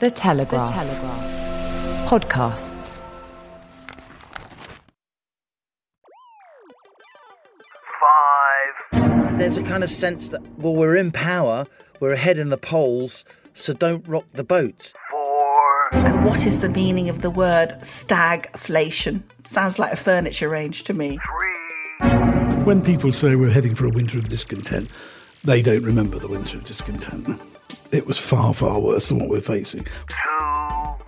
The Telegraph. The Telegraph. Podcasts. Five. There's a kind of sense that, well, we're in power, we're ahead in the polls, so don't rock the boat. Four. And what is the meaning of the word stagflation? Sounds like a furniture range to me. Three. When people say we're heading for a winter of discontent, they don't remember the winter of discontent. It was far, far worse than what we're facing.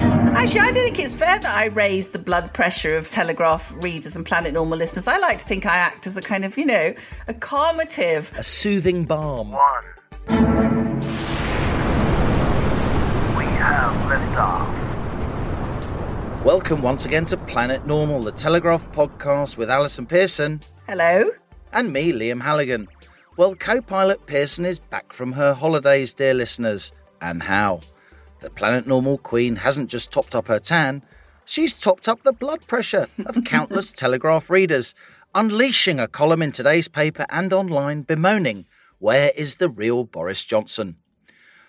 Actually, I don't think it's fair that I raise the blood pressure of Telegraph readers and Planet Normal listeners. I like to think I act as a kind of, you know, a calmative. A soothing balm. One. We have liftoff. Welcome once again to Planet Normal, the Telegraph podcast with Allison Pearson Hello? and me, Liam Halligan. Well, co pilot Pearson is back from her holidays, dear listeners. And how? The Planet Normal Queen hasn't just topped up her tan, she's topped up the blood pressure of countless Telegraph readers, unleashing a column in today's paper and online bemoaning where is the real Boris Johnson?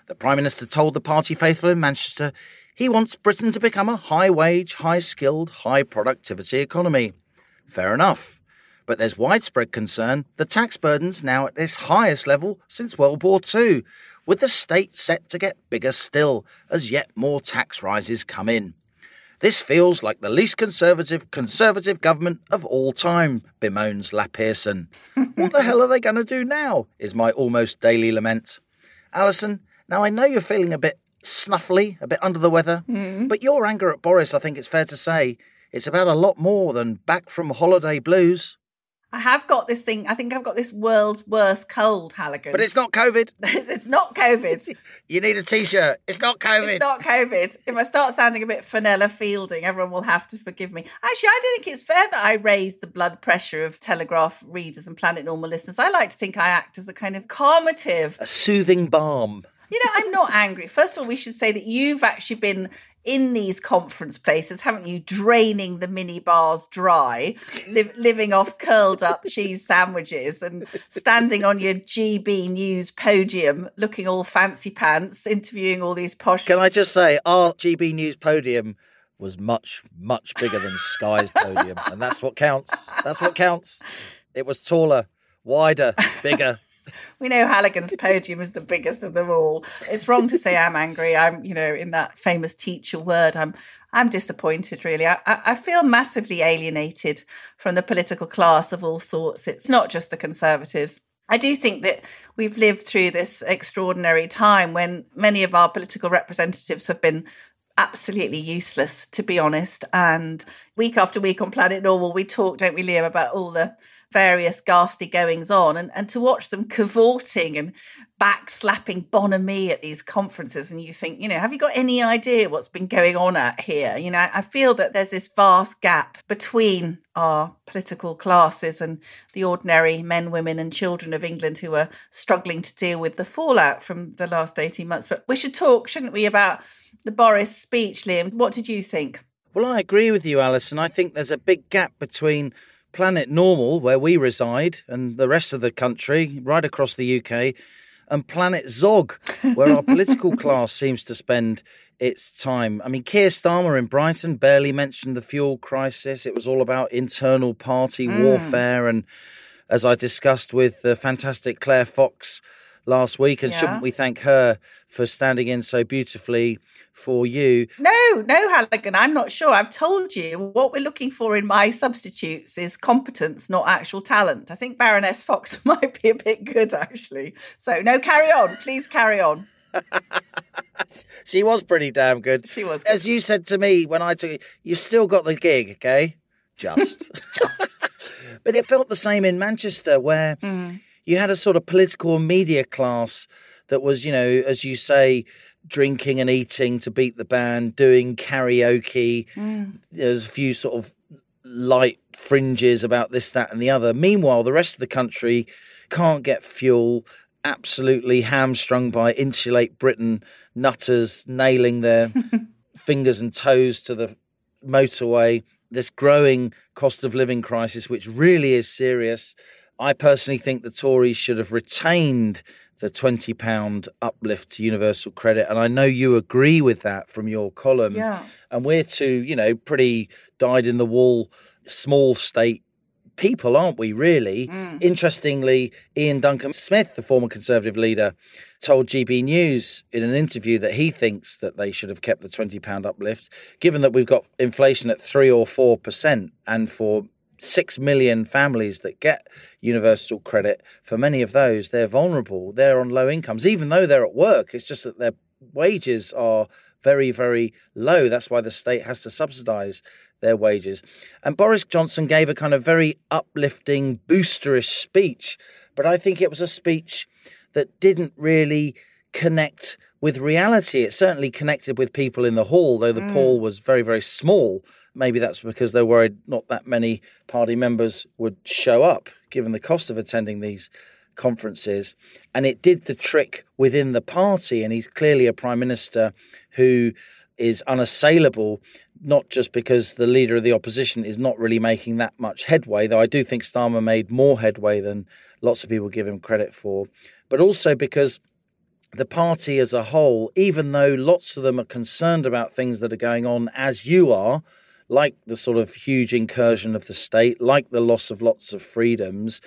The Prime Minister told the party faithful in Manchester he wants Britain to become a high wage, high skilled, high productivity economy. Fair enough. But there's widespread concern the tax burden's now at its highest level since World War II, with the state set to get bigger still as yet more tax rises come in. This feels like the least conservative conservative government of all time, bemoans La Pearson. what the hell are they going to do now? Is my almost daily lament. Allison, now I know you're feeling a bit snuffly, a bit under the weather, hmm. but your anger at Boris, I think it's fair to say, it's about a lot more than back from holiday blues. I have got this thing. I think I've got this world's worst cold, Halligan. But it's not COVID. it's not COVID. You need a t-shirt. It's not COVID. It's not COVID. If I start sounding a bit Fenella Fielding, everyone will have to forgive me. Actually, I don't think it's fair that I raise the blood pressure of Telegraph readers and Planet Normal listeners. I like to think I act as a kind of calmative. a soothing balm. You know, I'm not angry. First of all, we should say that you've actually been in these conference places, haven't you? Draining the mini bars dry, li- living off curled up cheese sandwiches and standing on your GB News podium, looking all fancy pants, interviewing all these posh. Can I just say, our GB News podium was much, much bigger than Sky's podium, and that's what counts. That's what counts. It was taller, wider, bigger. We know Halligan's podium is the biggest of them all. It's wrong to say I'm angry. I'm, you know, in that famous teacher word, I'm I'm disappointed really. I, I feel massively alienated from the political class of all sorts. It's not just the conservatives. I do think that we've lived through this extraordinary time when many of our political representatives have been absolutely useless, to be honest. And week after week on Planet Normal, we talk, don't we, Liam, about all the various ghastly goings on and, and to watch them cavorting and backslapping bonhomie at these conferences and you think you know have you got any idea what's been going on out here? You know i feel that there's this vast gap between our political classes and the ordinary men women and children of england who are struggling to deal with the fallout from the last 18 months. But we should talk shouldn't we about the boris speech liam? What did you think? Well, I agree with you, Allison. I think there's a big gap between Planet Normal, where we reside, and the rest of the country, right across the UK, and Planet Zog, where our political class seems to spend its time. I mean, Keir Starmer in Brighton barely mentioned the fuel crisis. It was all about internal party hmm. warfare. And as I discussed with the fantastic Claire Fox last week, and Yeah. shouldn't we thank her for standing in so beautifully for you? No, no, Halligan, I'm not sure. I've told you what we're looking for in my substitutes is competence, not actual talent. I think Baroness Fox might be a bit good, actually. So, no, carry on. Please carry on. She was pretty damn good. She was As you said to me when I took it, you still got the gig, okay? Just. Just. but it felt the same in Manchester, where Mm. you had a sort of political media class that was, you know, as you say, drinking and eating to beat the band, doing karaoke. Mm. There's a few sort of light fringes about this, that, and the other. Meanwhile, the rest of the country can't get fuel, absolutely hamstrung by insulate Britain nutters nailing their fingers and toes to the motorway. This growing cost of living crisis, which really is serious. I personally think the Tories should have retained the £20 uplift to universal credit. And I know you agree with that from your column. Yeah. And we're two, you know, pretty dyed in the wool, small state people, aren't we, really? Mm. Interestingly, Iain Duncan Smith, the former Conservative leader, told GB News in an interview that he thinks that they should have kept the £20 uplift, given that we've got inflation at 3 or 4%, and for 6 million families that get universal credit, for many of those, they're vulnerable. They're on low incomes, even though they're at work. It's just that their wages are very, very low. That's why the state has to subsidise their wages. And Boris Johnson gave a kind of very uplifting, boosterish speech, but I think it was a speech that didn't really connect with reality. It certainly connected with people in the hall, though the mm. poll was very, very small. Maybe that's because they're worried not that many party members would show up, given the cost of attending these conferences. And it did the trick within the party. And he's clearly a prime minister who is unassailable, not just because the leader of the opposition is not really making that much headway, though I do think Starmer made more headway than lots of people give him credit for, but also because the party as a whole, even though lots of them are concerned about things that are going on as you are, like the sort of huge incursion of the state, like the loss of lots of freedoms,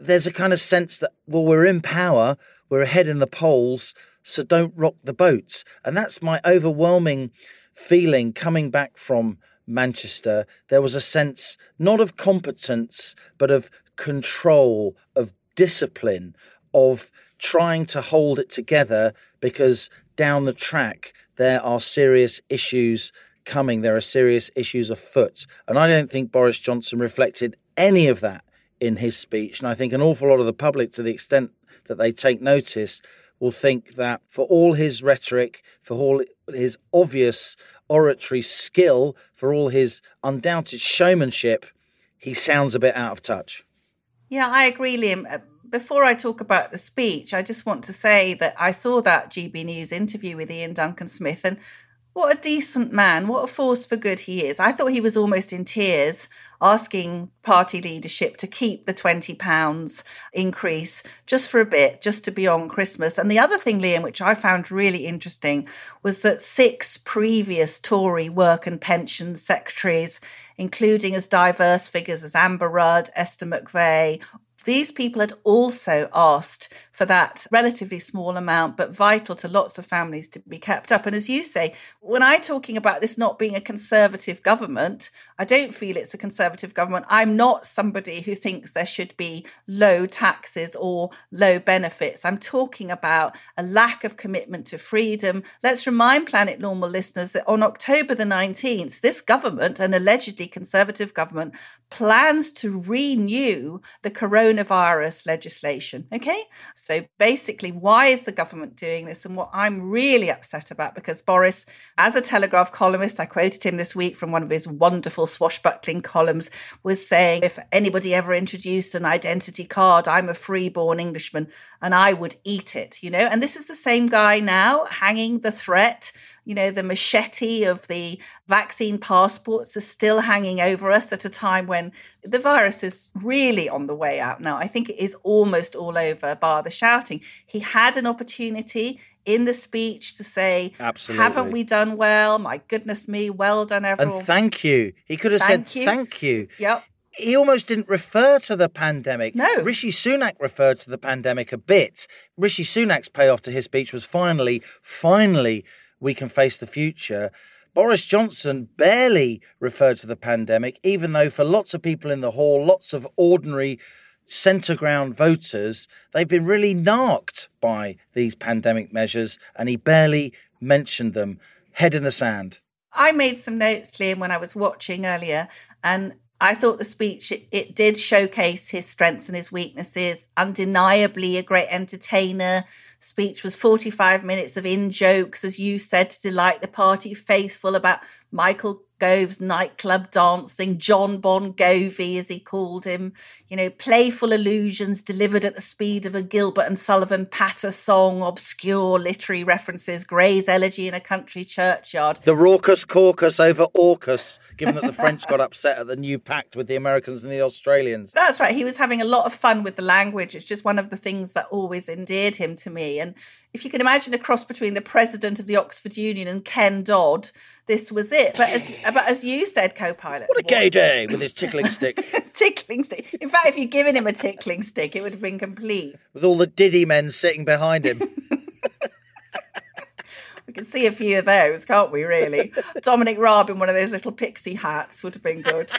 there's a kind of sense that, well, we're in power, we're ahead in the polls, so don't rock the boats. And that's my overwhelming feeling coming back from Manchester. There was a sense not of competence, but of control, of discipline, of trying to hold it together because down the track there are serious issues coming, there are serious issues afoot. And I don't think Boris Johnson reflected any of that in his speech. And I think an awful lot of the public, to the extent that they take notice, will think that for all his rhetoric, for all his obvious oratory skill, for all his undoubted showmanship, he sounds a bit out of touch. Yeah, I agree, Liam. Uh, Before I talk about the speech, I just want to say that I saw that GB News interview with Iain Duncan Smith, and what a decent man, what a force for good he is. I thought he was almost in tears asking party leadership to keep the £20 increase just for a bit, just to be on Christmas. And the other thing, Liam, which I found really interesting, was that six previous Tory work and pension secretaries, including as diverse figures as Amber Rudd, Esther McVey, these people had also asked for that relatively small amount, but vital to lots of families to be kept up. And as you say, when I'm talking about this not being a conservative government, I don't feel it's a conservative government. I'm not somebody who thinks there should be low taxes or low benefits. I'm talking about a lack of commitment to freedom. Let's remind Planet Normal listeners that on October the 19th, this government, an allegedly conservative government, plans to renew the coronavirus legislation. Okay. So basically, why is the government doing this? And what I'm really upset about, because Boris, as a Telegraph columnist, I quoted him this week from one of his wonderful swashbuckling columns, was saying, if anybody ever introduced an identity card, I'm a freeborn Englishman and I would eat it, you know? And this is the same guy now hanging the threat you know, the machete of the vaccine passports is still hanging over us at a time when the virus is really on the way out now. I think it is almost all over, bar the shouting. He had an opportunity in the speech to say, Absolutely. Haven't we done well? My goodness me, well done, everyone. And thank you. He could have Thank said you. thank you. Yep. He almost didn't refer to the pandemic. No. Rishi Sunak referred to the pandemic a bit. Rishi Sunak's payoff to his speech was finally, finally, we can face the future. Boris Johnson barely referred to the pandemic, even though for lots of people in the hall, lots of ordinary centre ground voters, they've been really narked by these pandemic measures, and he barely mentioned them. Head in the sand. I made some notes, Liam, when I was watching earlier, and I thought the speech it, it did showcase his strengths and his weaknesses. Undeniably, a great entertainer, speech was 45 minutes of in jokes, as you said, to delight the party faithful about Michael Gove's nightclub dancing, John Bon Govey, as he called him, you know, playful allusions delivered at the speed of a Gilbert and Sullivan patter song, obscure literary references, Gray's elegy in a country churchyard. The raucous caucus over AUKUS, given that the French got upset at the new pact with the Americans and the Australians. That's right. He was having a lot of fun with the language. It's just one of the things that always endeared him to me. And if you can imagine a cross between the president of the Oxford Union and Ken Dodd, this was it. But as but as you said, co-pilot, What a gay day with his tickling stick, tickling stick. In fact, if you'd given him a tickling stick, it would have been complete. with all the diddy men sitting behind him. We can see a few of those, can't we? Really, Dominic Raab in one of those little pixie hats would have been good.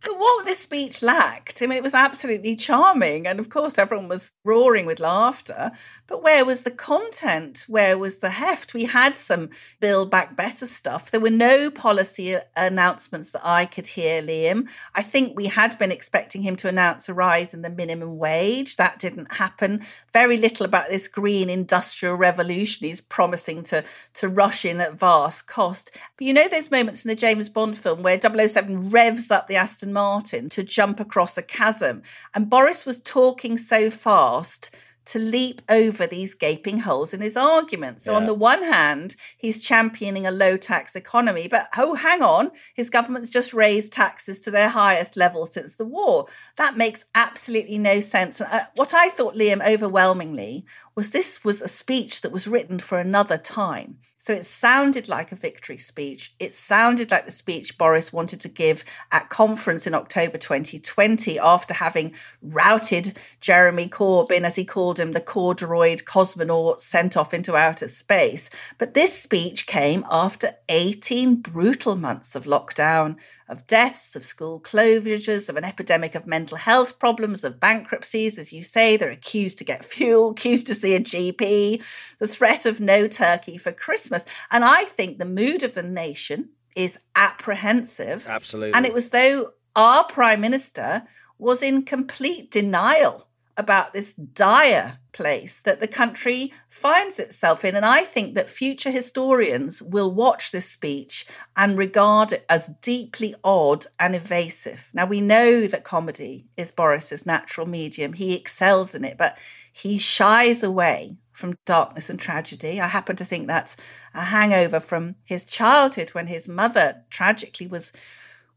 But what this speech lacked, I mean, it was absolutely charming. And of course, everyone was roaring with laughter. But where was the content? Where was the heft? We had some Build Back Better stuff. There were no policy uh, announcements that I could hear, Liam. I think we had been expecting him to announce a rise in the minimum wage. That didn't happen. Very little about this green industrial revolution he's promising to, to rush in at vast cost. But you know those moments in the James Bond film where 007 revs up the Aston Martin to jump across a chasm. And Boris was talking so fast to leap over these gaping holes in his argument. So, on the one hand, he's championing a low tax economy, but oh, hang on, his government's just raised taxes to their highest level since the war. That makes absolutely no sense. Uh, what I thought, Liam, overwhelmingly was this was a speech that was written for another time. So it sounded like a victory speech. It sounded like the speech Boris wanted to give at conference in October 2020 after having routed Jeremy Corbyn, as he called him, the corduroyed cosmonaut sent off into outer space. But this speech came after 18 brutal months of lockdown, of deaths, of school closures, of an epidemic of mental health problems, of bankruptcies. As you say, they're accused to get fuel, accused to see a GP, the threat of no turkey for Christmas. And I think the mood of the nation is apprehensive. Absolutely. And it was though our prime minister was in complete denial about this dire place that the country finds itself in. And I think that future historians will watch this speech and regard it as deeply odd and evasive. Now, we know that comedy is Boris's natural medium, he excels in it, but he shies away from darkness and tragedy. I happen to think that's a hangover from his childhood when his mother tragically was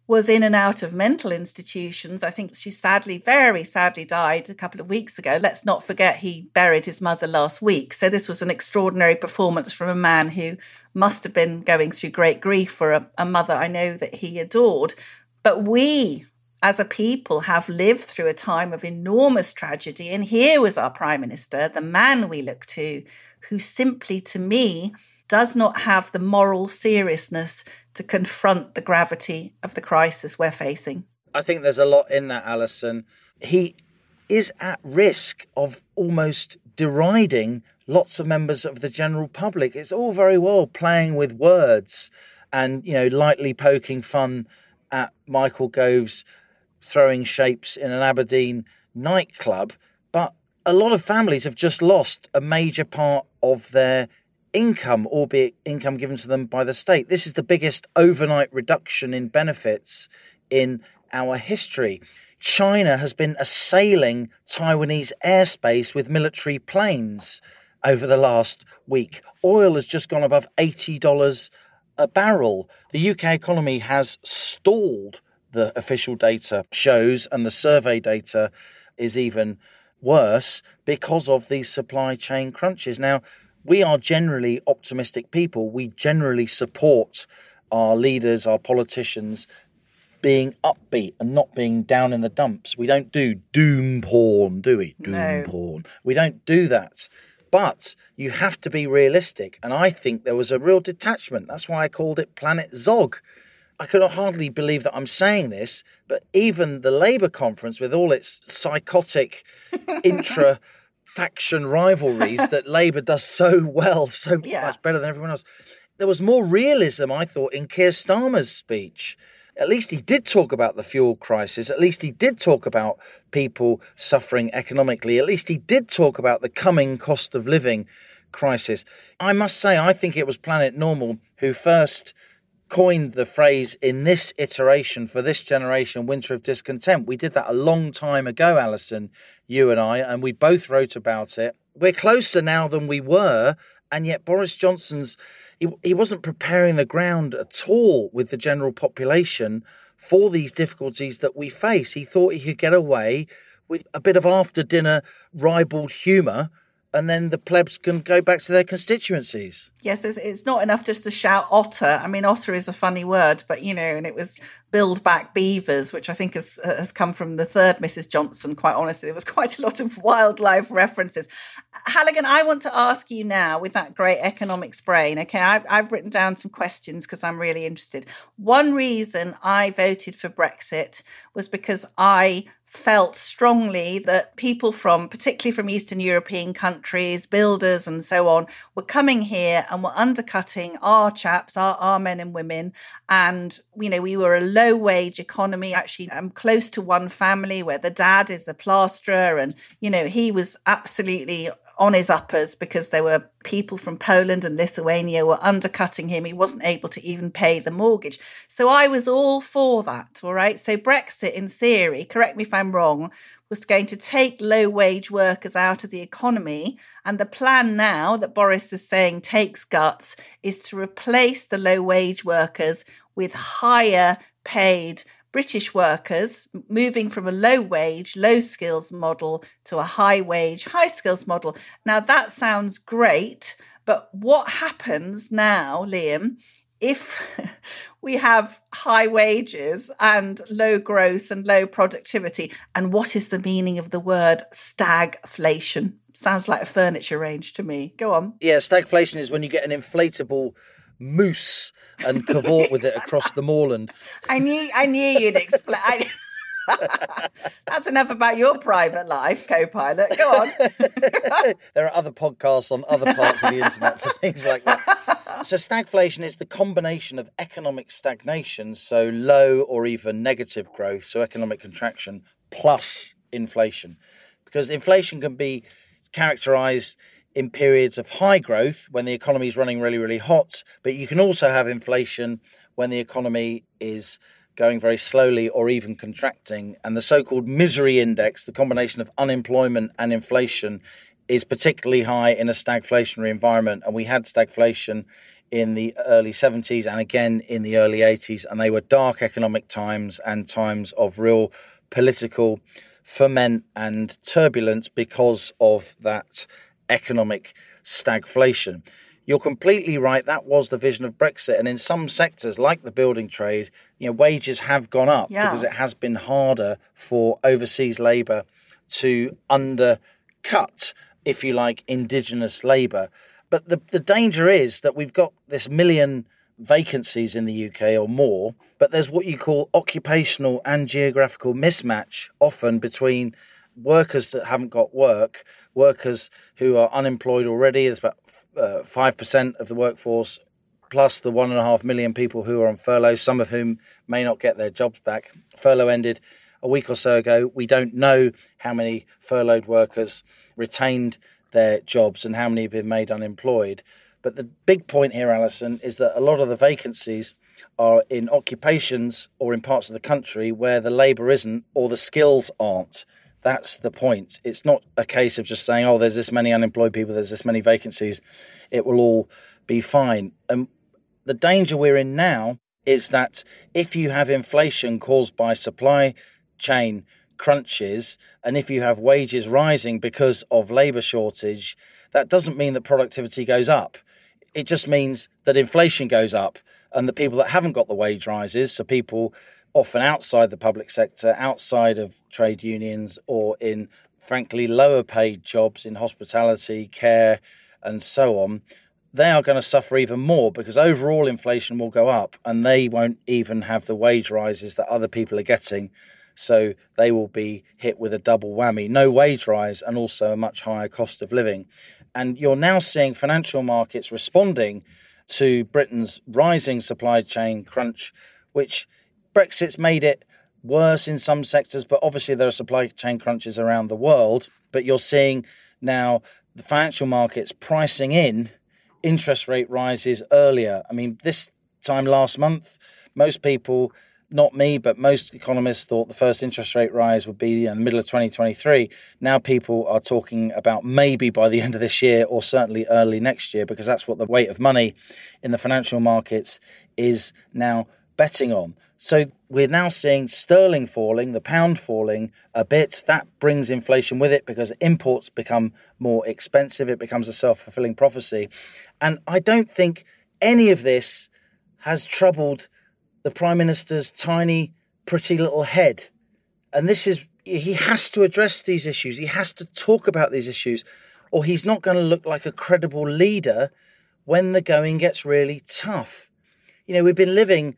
was in and out of mental institutions. I think she sadly, very sadly died a couple of weeks ago. Let's not forget he buried his mother last week. So this was an extraordinary performance from a man who must have been going through great grief for a, a mother I know that he adored. But we as a people have lived through a time of enormous tragedy. And here was our Prime Minister, the man we look to, who simply, to me, does not have the moral seriousness to confront the gravity of the crisis we're facing. I think there's a lot in that, Allison. He is at risk of almost deriding lots of members of the general public. It's all very well playing with words and, you know, lightly poking fun at Michael Gove's throwing shapes in an Aberdeen nightclub, but a lot of families have just lost a major part of their income, albeit income given to them by the state. This is the biggest overnight reduction in benefits in our history. China has been assailing Taiwanese airspace with military planes over the last week. Oil has just gone above $80 a barrel. The UK economy has stalled, the official data shows, and the survey data is even worse because of these supply chain crunches. Now, we are generally optimistic people. We generally support our leaders, our politicians being upbeat and not being down in the dumps. We don't do doom porn, do we? Doom No. porn. We don't do that. But you have to be realistic. And I think there was a real detachment. That's why I called it Planet Zog. I could hardly believe that I'm saying this, but even the Labour conference, with all its psychotic intra faction rivalries that Labour does so well, so Yeah. much better than everyone else, there was more realism, I thought, in Keir Starmer's speech. at least he did talk about the fuel crisis. At least he did talk about people suffering economically. At least he did talk about the coming cost of living crisis. I must say, I think it was Planet Normal who first coined the phrase in this iteration for this generation, Winter of Discontent. We did that a long time ago, Allison, you and I, and we both wrote about it. We're closer now than we were, and yet Boris Johnson's he, he wasn't preparing the ground at all with the general population for these difficulties that we face. He thought he could get away with a bit of after dinner ribald humour and then the plebs can go back to their constituencies. Yes, it's, it's, not enough just to shout otter. I mean, otter is a funny word, but you know, and it was build back beavers, which I think has uh, has come from the third Mrs. Johnson. Quite honestly, there was quite a lot of wildlife references. Halligan, I want to ask you now, with that great economics brain. Okay, I've, I've written down some questions because I'm really interested. One reason I voted for Brexit was because I felt strongly that people from, particularly from Eastern European countries, builders and so on, were coming here and were undercutting our chaps, our, our men and women. And, you know, we were a low wage economy. Actually, I'm close to one family where the dad is a plasterer and, you know, he was absolutely on his uppers because there were people from Poland and Lithuania were undercutting him. He wasn't able to even pay the mortgage. So I was all for that. All right. So Brexit, in theory, correct me if I'm wrong, was going to take low wage workers out of the economy. And the plan now that Boris is saying takes guts is to replace the low wage workers with higher paid British workers moving from a low wage, low skills model to a high wage, high skills model. Now, that sounds great, but what happens now, Liam, if we have high wages and low growth and low productivity? And what is the meaning of the word stagflation? Sounds like a furniture range to me. Go on. Yeah, stagflation is when you get an inflatable moose and cavort with it across the moorland. I knew, I knew you'd explain. That's enough about your private life, co-pilot. Go on. there are other podcasts on other parts of the internet for things like that. So stagflation is the combination of economic stagnation, so low or even negative growth, so economic contraction, plus inflation. Because inflation can be characterized in periods of high growth when the economy is running really, really hot, but you can also have inflation when the economy is going very slowly or even contracting. And the so called misery index, the combination of unemployment and inflation, is particularly high in a stagflationary environment. And we had stagflation in the early 70s and again in the early 80s. And they were dark economic times and times of real political ferment and turbulence because of that economic stagflation. You're completely right. That was the vision of Brexit. And in some sectors, like the building trade, you know, wages have gone up yeah. because it has been harder for overseas labour to undercut, if you like, indigenous labour. But the, the danger is that we've got this million vacancies in the UK or more, but there's what you call occupational and geographical mismatch often between workers that haven't got work, workers who are unemployed already. There's about uh, five uh, percent of the workforce, plus the one and a half million people who are on furlough, some of whom may not get their jobs back. Furlough ended a week or so ago. We don't know how many furloughed workers retained their jobs and how many have been made unemployed. But the big point here, Allison, is that a lot of the vacancies are in occupations or in parts of the country where the labour isn't or the skills aren't. That's the point. It's not a case of just saying, oh, there's this many unemployed people, there's this many vacancies, it will all be fine. And the danger we're in now is that if you have inflation caused by supply chain crunches, and if you have wages rising because of labour shortage, that doesn't mean that productivity goes up. It just means that inflation goes up, and the people that haven't got the wage rises, so people often outside the public sector, outside of trade unions, or in frankly lower paid jobs in hospitality, care, and so on, they are going to suffer even more because overall inflation will go up and they won't even have the wage rises that other people are getting. So they will be hit with a double whammy no wage rise and also a much higher cost of living. And you're now seeing financial markets responding to Britain's rising supply chain crunch, which Brexit's made it worse in some sectors, but obviously there are supply chain crunches around the world. But you're seeing now the financial markets pricing in interest rate rises earlier. I mean, this time last month, most people, not me, but most economists thought the first interest rate rise would be in the middle of 2023. Now people are talking about maybe by the end of this year or certainly early next year because that's what the weight of money in the financial markets is now betting on. So we're now seeing sterling falling, the pound falling a bit. That brings inflation with it because imports become more expensive. It becomes a self fulfilling prophecy. And I don't think any of this has troubled the Prime Minister's tiny, pretty little head. And this is, he has to address these issues. He has to talk about these issues, or he's not going to look like a credible leader when the going gets really tough. You know, we've been living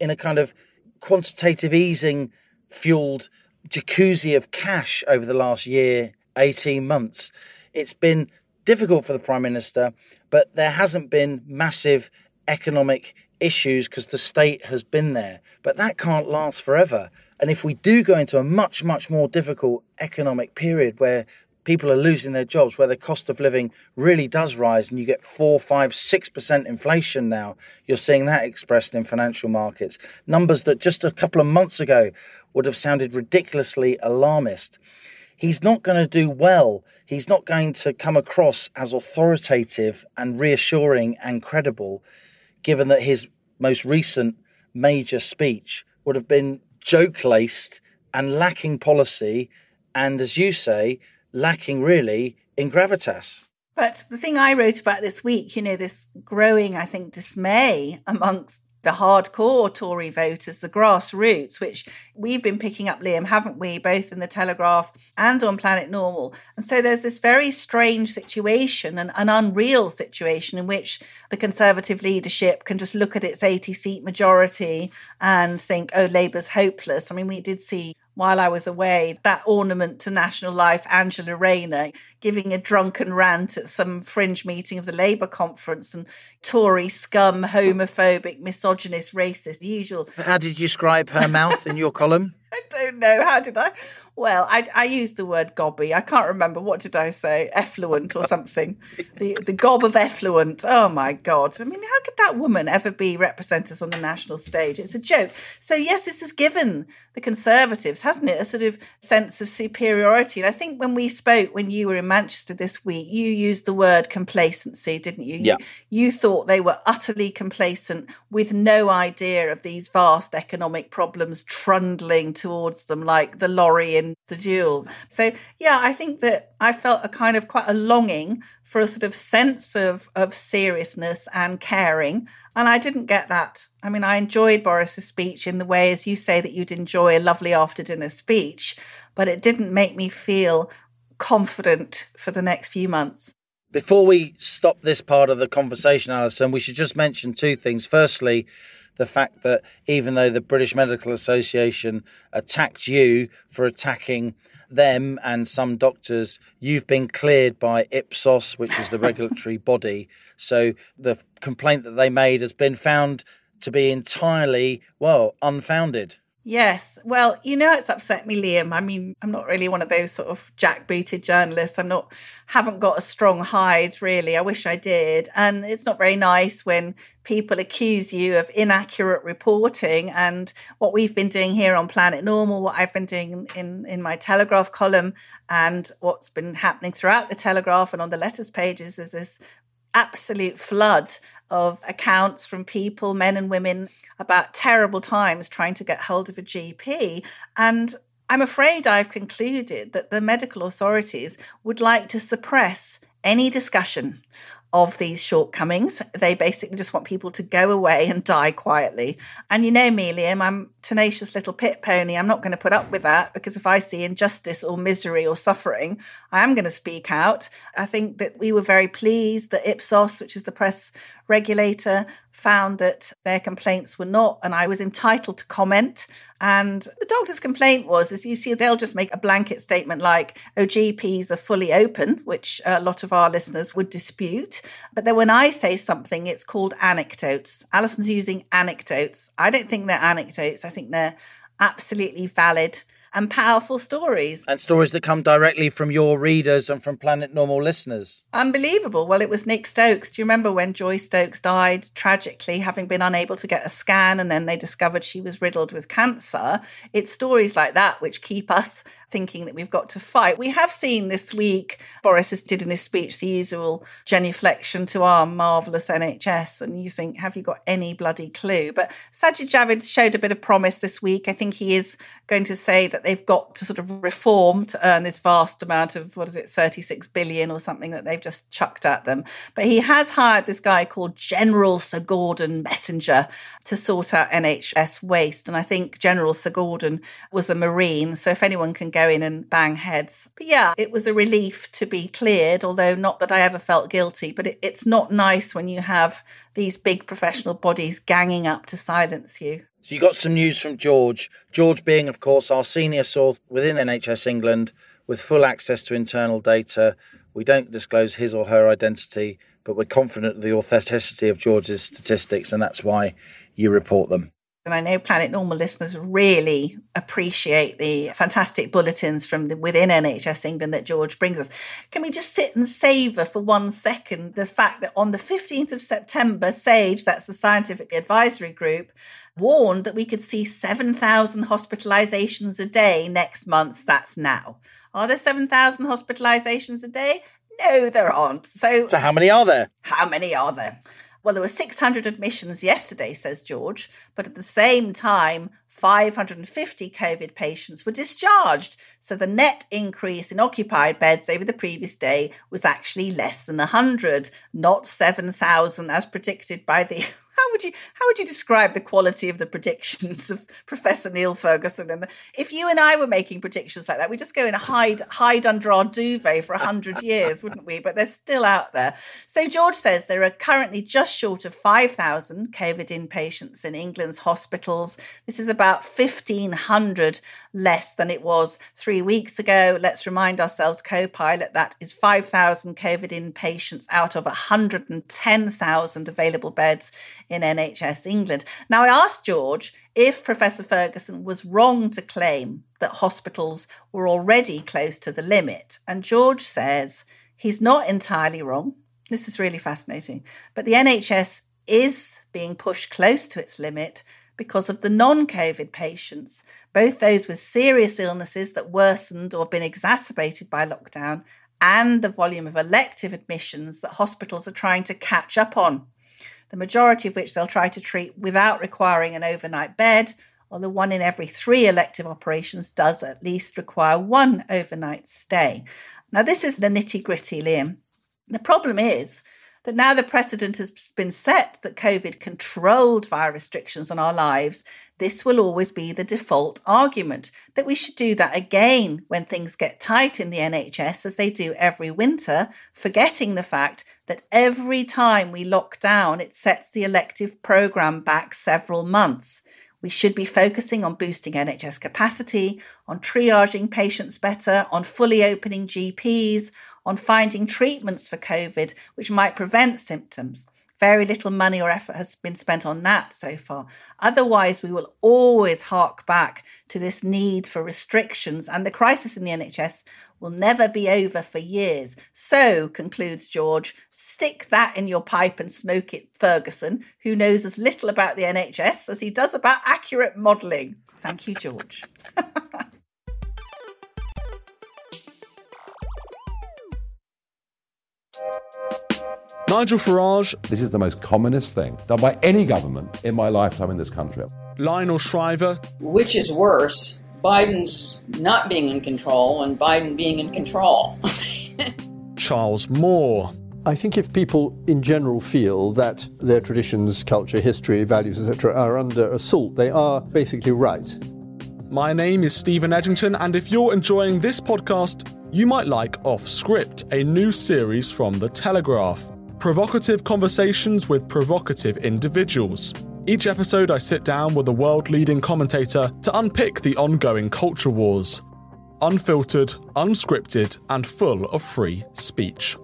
in a kind of quantitative easing fueled jacuzzi of cash over the last year, 18 months. It's been difficult for the Prime Minister, but there hasn't been massive economic issues because the state has been there. But that can't last forever. And if we do go into a much, much more difficult economic period where people are losing their jobs, where the cost of living really does rise, and you get four, five, six percent inflation now. You're seeing that expressed in financial markets. Numbers that just a couple of months ago would have sounded ridiculously alarmist. He's not going to do well. He's not going to come across as authoritative and reassuring and credible, given that his most recent major speech would have been joke laced and lacking policy, and as you say, lacking really in gravitas. But the thing I wrote about this week, you know, this growing, I think, dismay amongst the hardcore Tory voters, the grassroots, which we've been picking up, Liam, haven't we, both in the Telegraph and on Planet Normal. And so there's this very strange situation, an, an unreal situation in which the Conservative leadership can just look at its 80 seat majority and think, oh, Labour's hopeless. I mean, we did see while I was away, that ornament to national life, Angela Rayner, giving a drunken rant at some fringe meeting of the Labour conference and Tory scum, homophobic, misogynist, racist, the usual. How did you describe her mouth in your column? I don't know. How did I? Well, I, I used the word gobby. I can't remember. What did I say? Effluent or something. The the gob of effluent. Oh my God. I mean, how could that woman ever be represented on the national stage? It's a joke. So, yes, this has given the Conservatives, hasn't it, a sort of sense of superiority. And I think when we spoke, when you were in Manchester this week, you used the word complacency, didn't you? Yeah. You, you thought they were utterly complacent with no idea of these vast economic problems trundling towards them like the lorry in the duel. So yeah, I think that I felt a kind of quite a longing for a sort of sense of of seriousness and caring. And I didn't get that. I mean, I enjoyed Boris's speech in the way, as you say, that you'd enjoy a lovely after dinner speech, but it didn't make me feel confident for the next few months. Before we stop this part of the conversation, Allison, we should just mention two things. Firstly, the fact that even though the British Medical Association attacked you for attacking them and some doctors, you've been cleared by IPSO, which is the regulatory body. So the complaint that they made has been found to be entirely, well, unfounded. Yes. Well, you know, it's upset me, Liam. I mean, I'm not really one of those sort of jackbooted journalists. I'm not, haven't got a strong hide, really. I wish I did. And it's not very nice when people accuse you of inaccurate reporting. And what we've been doing here on Planet Normal, what I've been doing in, in my Telegraph column, and what's been happening throughout the Telegraph and on the letters pages is this absolute flood of accounts from people, men and women, about terrible times trying to get hold of a GP. And I'm afraid I've concluded that the medical authorities would like to suppress any discussion of these shortcomings. They basically just want people to go away and die quietly. And you know me, Liam, I'm tenacious little pit pony. I'm not going to put up with that because if I see injustice or misery or suffering, I am going to speak out. I think that we were very pleased that IPSO, which is the press regulator, found that their complaints were not, and I was entitled to comment. And the doctor's complaint was, as you see, they'll just make a blanket statement like, oh, GPs are fully open, which a lot of our listeners would dispute. But then when I say something, it's called anecdotes. Allison's using anecdotes. I don't think they're anecdotes, I think they're absolutely valid and powerful stories. And stories that come directly from your readers and from Planet Normal listeners. Unbelievable. Well, it was Nick Stokes. Do you remember when Joy Stokes died tragically, having been unable to get a scan, and then they discovered she was riddled with cancer? It's stories like that which keep us thinking that we've got to fight. We have seen this week, Boris has did in his speech the usual genuflection to our marvellous NHS, and you think, have you got any bloody clue? But Sajid Javid showed a bit of promise this week. I think he is going to say that they've got to sort of reform to earn this vast amount of, what is it, 36 billion or something that they've just chucked at them. But he has hired this guy called General Sir Gordon Messenger to sort out NHS waste. And I think General Sir Gordon was a Marine. So if anyone can go in and bang heads. But yeah, it was a relief to be cleared, although not that I ever felt guilty. But it, it's not nice when you have these big professional bodies ganging up to silence you. So you got some news from George. George being, of course, our senior source within NHS England with full access to internal data. We don't disclose his or her identity, but we're confident of the authenticity of George's statistics, and that's why you report them. And I know Planet Normal listeners really appreciate the fantastic bulletins from the, within NHS England that George brings us. Can we just sit and savour for one second the fact that on the 15th of September, SAGE, that's the Scientific Advisory Group, warned that we could see 7,000 hospitalizations a day next month. That's now. Are there 7,000 hospitalizations a day? No, there aren't. So, so how many are there? How many are there? Well, there were 600 admissions yesterday, says George, but at the same time, 550 COVID patients were discharged. So the net increase in occupied beds over the previous day was actually less than 100, not 7,000 as predicted by the how would you how would you describe the quality of the predictions of Professor Neil Ferguson? And if you and I were making predictions like that, we'd just go and hide hide under our duvet for hundred years, wouldn't we? But they're still out there. So George says there are currently just short of five thousand COVID inpatients in England's hospitals. This is about fifteen hundred less than it was three weeks ago. Let's remind ourselves, co-pilot, that is five thousand COVID inpatients out of hundred and ten thousand available beds in NHS England. Now, I asked George if Professor Ferguson was wrong to claim that hospitals were already close to the limit. And George says he's not entirely wrong. This is really fascinating. But the NHS is being pushed close to its limit because of the non COVID patients, both those with serious illnesses that worsened or been exacerbated by lockdown, and the volume of elective admissions that hospitals are trying to catch up on the majority of which they'll try to treat without requiring an overnight bed, although one in every three elective operations does at least require one overnight stay. Now, this is the nitty gritty, Liam. The problem is that now the precedent has been set that COVID controlled via restrictions on our lives, this will always be the default argument that we should do that again when things get tight in the NHS, as they do every winter, forgetting the fact that every time we lock down, it sets the elective programme back several months. We should be focusing on boosting NHS capacity, on triaging patients better, on fully opening GPs, on finding treatments for COVID which might prevent symptoms. Very little money or effort has been spent on that so far. Otherwise, we will always hark back to this need for restrictions, and the crisis in the NHS will never be over for years. So, concludes George, stick that in your pipe and smoke it, Ferguson, who knows as little about the NHS as he does about accurate modelling. Thank you, George. Nigel Farage. This is the most commonest thing done by any government in my lifetime in this country. Lionel Shriver. Which is worse, Biden's not being in control and Biden being in control? Charles Moore. I think if people in general feel that their traditions, culture, history, values, etc., are under assault, they are basically right. My name is Stephen Edginton, and if you're enjoying this podcast, you might like Off Script, a new series from The Telegraph. Provocative conversations with provocative individuals. Each episode, I sit down with a world leading commentator to unpick the ongoing culture wars. Unfiltered, unscripted, and full of free speech.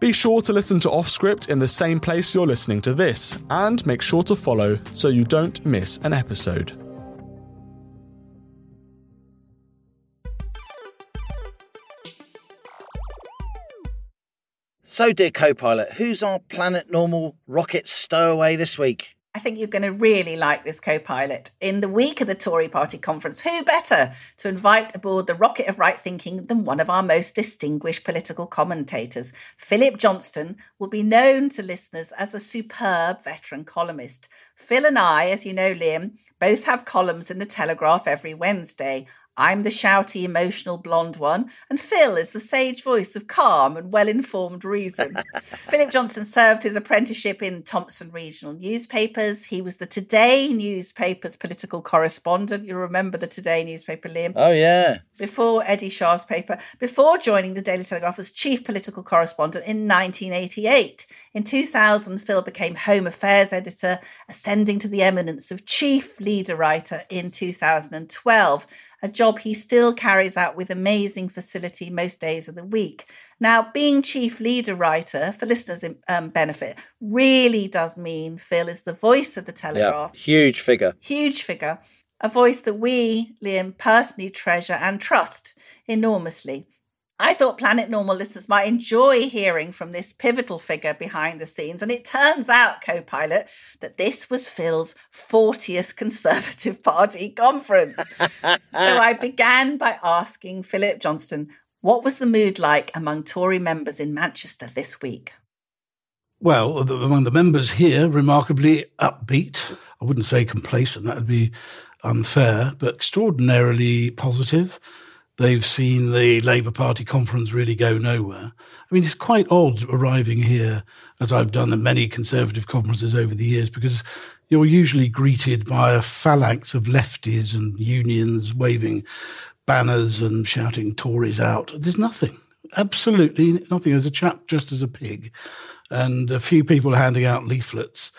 Be sure to listen to Offscript in the same place you're listening to this, and make sure to follow so you don't miss an episode. So, dear co pilot, who's our Planet Normal rocket stowaway this week? I think you're going to really like this co pilot. In the week of the Tory party conference, who better to invite aboard the rocket of right thinking than one of our most distinguished political commentators? Philip Johnston will be known to listeners as a superb veteran columnist. Phil and I, as you know, Liam, both have columns in the Telegraph every Wednesday. I'm the shouty, emotional blonde one, and Phil is the sage voice of calm and well informed reason. Philip Johnston served his apprenticeship in Thomson Regional Newspapers. He was the Today newspaper's political correspondent. You remember the Today newspaper, Liam? Oh, yeah. Before Eddie Shah's paper, before joining the Daily Telegraph as chief political correspondent in 1988. In 2000, Phil became Home Affairs editor, ascending to the eminence of chief leader writer in 2012 a job he still carries out with amazing facility most days of the week. Now, being chief leader writer, for listeners' um, benefit, really does mean Phil is the voice of the Telegraph. Yeah, huge figure. Huge figure. A voice that we, Liam, personally treasure and trust enormously. I thought Planet Normal listeners might enjoy hearing from this pivotal figure behind the scenes. And it turns out, co pilot, that this was Phil's 40th Conservative Party conference. so I began by asking Philip Johnston, what was the mood like among Tory members in Manchester this week? Well, among the members here, remarkably upbeat. I wouldn't say complacent, that would be unfair, but extraordinarily positive they've seen the Labour Party conference really go nowhere. I mean, it's quite odd arriving here, as I've done at many Conservative conferences over the years, because you're usually greeted by a phalanx of lefties and unions waving banners and shouting Tories out. There's nothing, absolutely nothing. There's a chap dressed as a pig and a few people handing out leaflets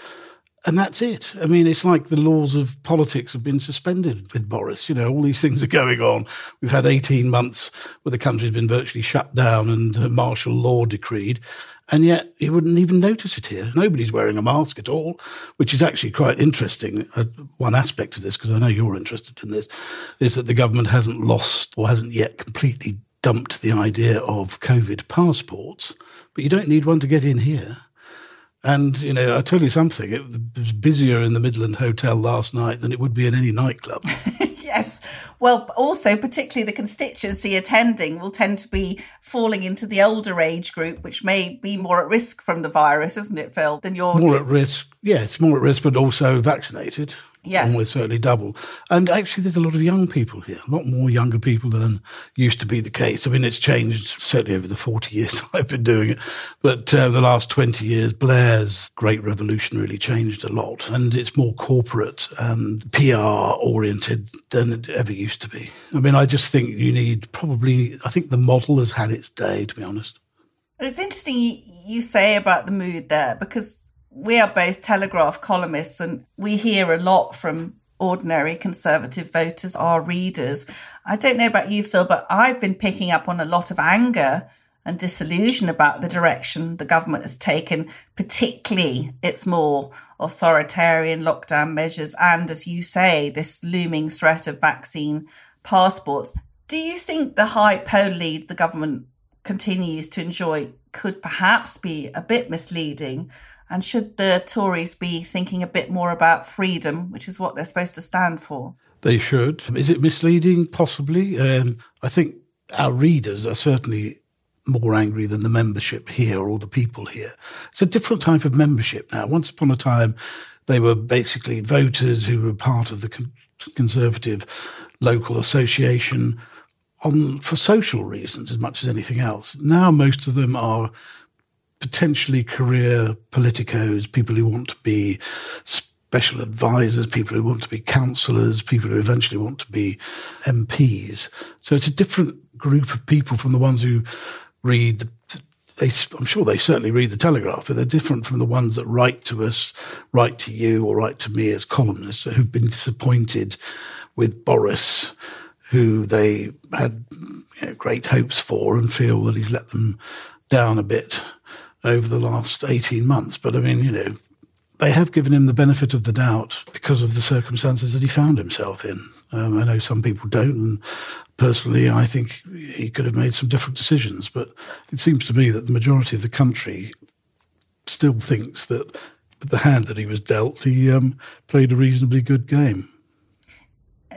and that's it. I mean, it's like the laws of politics have been suspended with Boris. You know, all these things are going on. We've had 18 months where the country's been virtually shut down and martial law decreed. And yet you wouldn't even notice it here. Nobody's wearing a mask at all, which is actually quite interesting. Uh, one aspect of this, because I know you're interested in this, is that the government hasn't lost or hasn't yet completely dumped the idea of COVID passports. But you don't need one to get in here. And, you know, I'll tell you something, it was busier in the Midland Hotel last night than it would be in any nightclub. yes. Well, also, particularly the constituency attending will tend to be falling into the older age group, which may be more at risk from the virus, isn't it, Phil, than your. More at risk. Yes, more at risk, but also vaccinated. Yes. Almost certainly double. And actually, there's a lot of young people here, a lot more younger people than used to be the case. I mean, it's changed certainly over the 40 years I've been doing it. But uh, the last 20 years, Blair's Great Revolution really changed a lot. And it's more corporate and PR oriented than it ever used to be. I mean, I just think you need probably, I think the model has had its day, to be honest. It's interesting you say about the mood there because we are both Telegraph columnists and we hear a lot from ordinary Conservative voters, our readers. I don't know about you, Phil, but I've been picking up on a lot of anger and disillusion about the direction the government has taken, particularly its more authoritarian lockdown measures and, as you say, this looming threat of vaccine passports. Do you think the high poll lead the government continues to enjoy could perhaps be a bit misleading and should the Tories be thinking a bit more about freedom, which is what they're supposed to stand for? They should. Is it misleading? Possibly. Um, I think our readers are certainly more angry than the membership here or the people here. It's a different type of membership now. Once upon a time, they were basically voters who were part of the Conservative local association on for social reasons as much as anything else. Now most of them are potentially career politicos, people who want to be special advisors, people who want to be councillors, people who eventually want to be MPs. So it's a different group of people from the ones who read they, I'm sure they certainly read the Telegraph, but they're different from the ones that write to us, write to you, or write to me as columnists who've been disappointed with Boris, who they had you know, great hopes for and feel that he's let them down a bit over the last 18 months. But I mean, you know, they have given him the benefit of the doubt because of the circumstances that he found himself in. Um, I know some people don't, and personally, I think he could have made some different decisions. But it seems to me that the majority of the country still thinks that with the hand that he was dealt, he um, played a reasonably good game.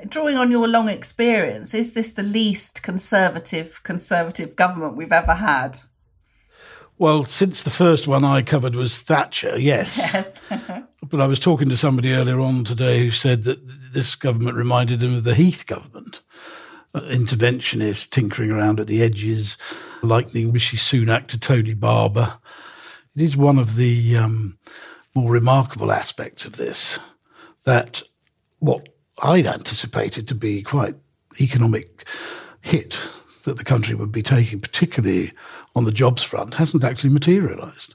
Drawing on your long experience, is this the least conservative conservative government we've ever had? Well, since the first one I covered was Thatcher, yes. Yes. but I was talking to somebody earlier on today who said that this government reminded him of the Heath government. Uh, interventionist, tinkering around at the edges, likening Rishi Sunak to Tony Barber. It is one of the um, more remarkable aspects of this that what I'd anticipated to be quite economic hit that the country would be taking, particularly on the jobs front, hasn't actually materialised.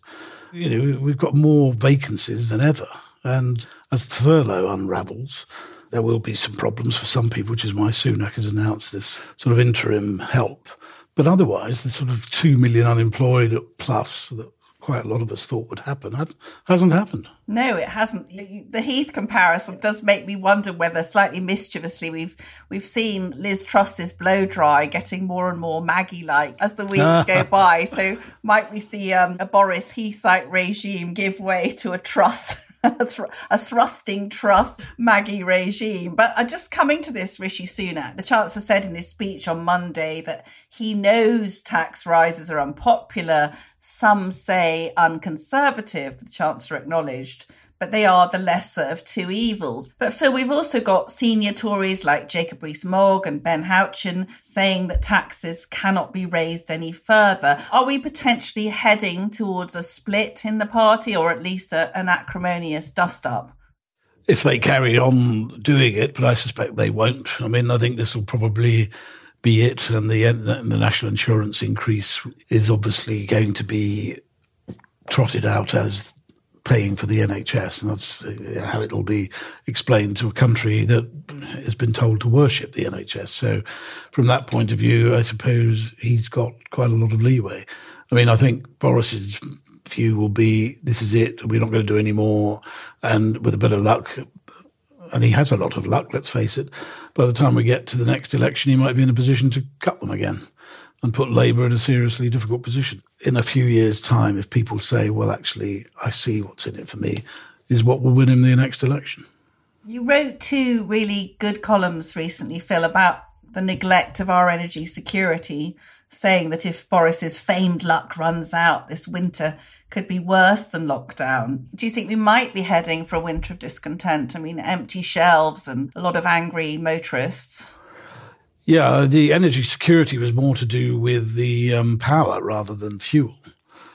You know, we've got more vacancies than ever, and as the furlough unravels, there will be some problems for some people, which is why Sunak has announced this sort of interim help. But otherwise, the sort of two million unemployed plus that quite a lot of us thought would happen hasn't happened. No, it hasn't. The Heath comparison does make me wonder whether, slightly mischievously, we've we've seen Liz Truss's blow dry getting more and more Maggie-like as the weeks go by. So might we see um, a Boris Heath-like regime give way to a Truss? a thrusting Truss Maggie regime. But uh, just coming to this, Rishi Sunak, the Chancellor said in his speech on Monday that he knows tax rises are unpopular. Some say unconservative, the Chancellor acknowledged but they are the lesser of two evils. But Phil, we've also got senior Tories like Jacob Rees-Mogg and Ben Houchen saying that taxes cannot be raised any further. Are we potentially heading towards a split in the party or at least a, an acrimonious dust-up? If they carry on doing it, but I suspect they won't. I mean, I think this will probably be it, and the, the national insurance increase is obviously going to be trotted out as paying for the NHS, and that's uh, how it'll be explained to a country that has been told to worship the NHS. So, from that point of view, I suppose he's got quite a lot of leeway. I mean, I think Boris's view will be this is it, we're not going to do any more, and with a bit of luck, and he has a lot of luck, let's face it, by the time we get to the next election, he might be in a position to cut them again and put Labour in a seriously difficult position. In a few years' time, if people say, well, actually, I see what's in it for me, is what will win him the next election. You wrote two really good columns recently, Phil, about the neglect of our energy security, saying that if Boris's famed luck runs out, this winter could be worse than lockdown. Do you think we might be heading for a winter of discontent? I mean, empty shelves and a lot of angry motorists. Yeah, the energy security was more to do with the um, power rather than fuel.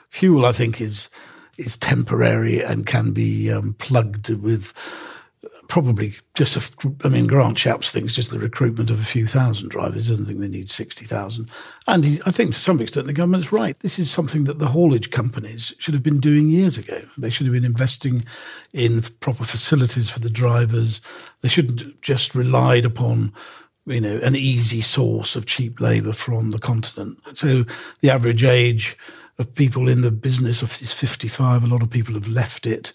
Fuel, I think, is is temporary and can be um, plugged with probably just a, I mean, Grant Shapps thinks just the recruitment of a few thousand drivers. doesn't think they need 60,000. And he, I think to some extent the government's right. This is something that the haulage companies should have been doing years ago. They should have been investing in proper facilities for the drivers. They shouldn't just relied upon you know, an easy source of cheap labour from the continent. So the average age of people in the business is 55. A lot of people have left it.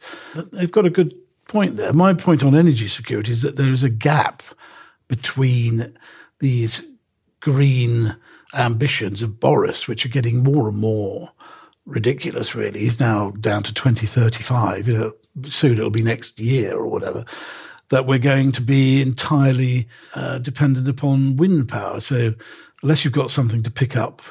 They've got a good point there. My point on energy security is that there is a gap between these green ambitions of Boris, which are getting more and more ridiculous, really. He's now down to 2035. You know, soon it'll be next year or whatever that we're going to be entirely uh, dependent upon wind power. So unless you've got something to pick up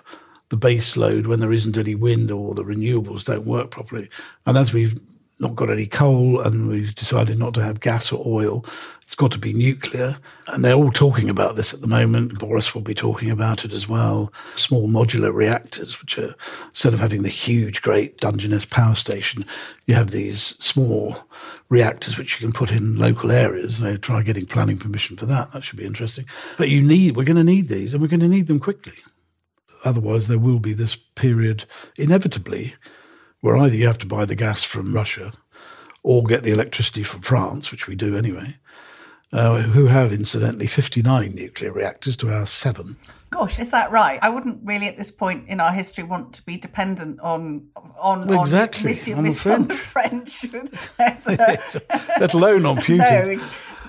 the base load when there isn't any wind or the renewables don't work properly, and as we've not got any coal and we've decided not to have gas or oil. It's got to be nuclear. And they're all talking about this at the moment. Boris will be talking about it as well. Small modular reactors, which are instead of having the huge, great Dungeness power station, you have these small reactors which you can put in local areas. They try getting planning permission for that. That should be interesting. But you need, we're going to need these and we're going to need them quickly. otherwise there will be this period inevitably where either you have to buy the gas from Russia or get the electricity from France, which we do anyway, uh, who have incidentally 59 nuclear reactors to our seven. Gosh, is that right? I wouldn't really, at this point in our history, want to be dependent on on exactly on, Monsieur, on, the Monsieur, on the French, let alone on Putin. No,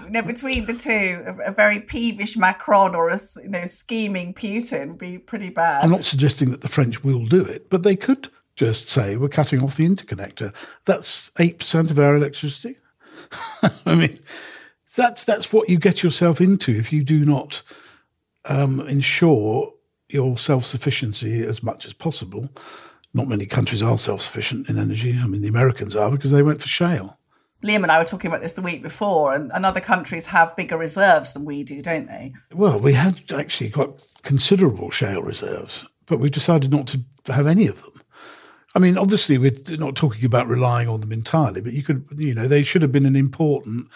you know, between the two, a, a, very peevish Macron or a you know scheming Putin would be pretty bad. I'm not suggesting that the French will do it, but they could just say we're cutting off the interconnector. That's eight percent of our electricity. I mean, that's that's what you get yourself into if you do not um, ensure your self sufficiency as much as possible. Not many countries are self sufficient in energy. I mean, the Americans are because they went for shale. Liam and I were talking about this the week before, and, and other countries have bigger reserves than we do, don't they? Well, we had actually quite considerable shale reserves, but we've decided not to have any of them. I mean, obviously, we're not talking about relying on them entirely, but you could, you know, they should have been an important,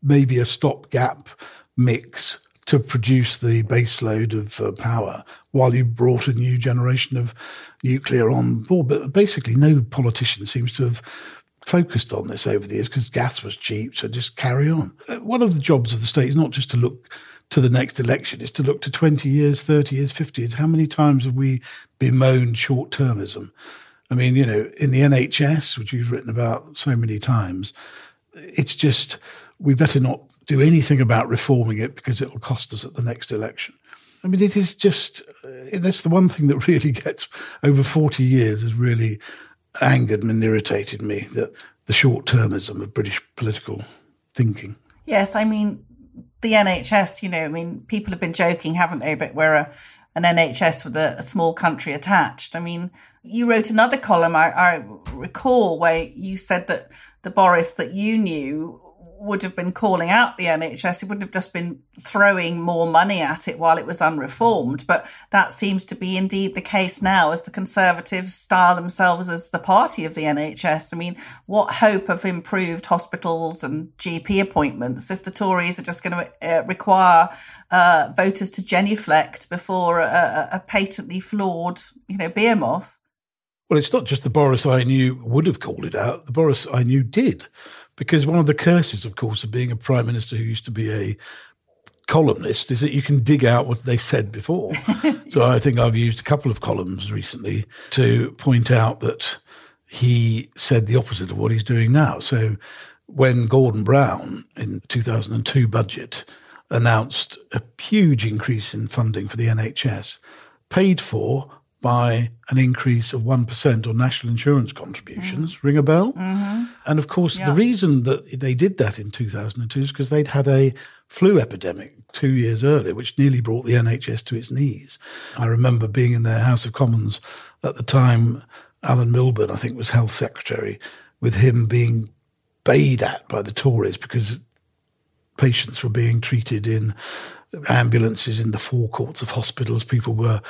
maybe a stopgap mix to produce the base load of uh, power while you brought a new generation of nuclear on board. But basically, no politician seems to have focused on this over the years because gas was cheap. So just carry on. Uh, one of the jobs of the state is not just to look to the next election, it's to look to 20 years, 30 years, 50 years. How many times have we bemoaned short termism? I mean, you know, in the NHS, which you've written about so many times, it's just we better not do anything about reforming it because it'll cost us at the next election. I mean, it is just, uh, that's the one thing that really gets over 40 years has really angered and irritated me that the short termism of British political thinking. Yes, I mean, the NHS, you know, I mean, people have been joking, haven't they, that we're a, an NHS with a, a, small country attached. I mean, you wrote another column, I, I recall, where you said that the Boris that you knew would have been calling out the NHS. It wouldn't have just been throwing more money at it while it was unreformed. But that seems to be indeed the case now as the Conservatives style themselves as the party of the NHS. I mean, what hope of improved hospitals and GP appointments if the Tories are just going to uh, require uh, voters to genuflect before a, a patently flawed, you know, behemoth? Well, it's not just the Boris I knew would have called it out. The Boris I knew did. Because one of the curses, of course, of being a prime minister who used to be a columnist is that you can dig out what they said before. so I think I've used a couple of columns recently to point out that he said the opposite of what he's doing now. So when Gordon Brown in 2002 budget announced a huge increase in funding for the NHS, paid for by an increase of 1% on national insurance contributions. Mm. Ring a bell? Mm-hmm. And of course, yeah. the reason that they did that in 2002 is because they'd had a flu epidemic two years earlier, which nearly brought the NHS to its knees. I remember being in their House of Commons at the time, Alan Milburn, I think, was Health Secretary, with him being bayed at by the Tories because patients were being treated in ambulances in the forecourts of hospitals. People were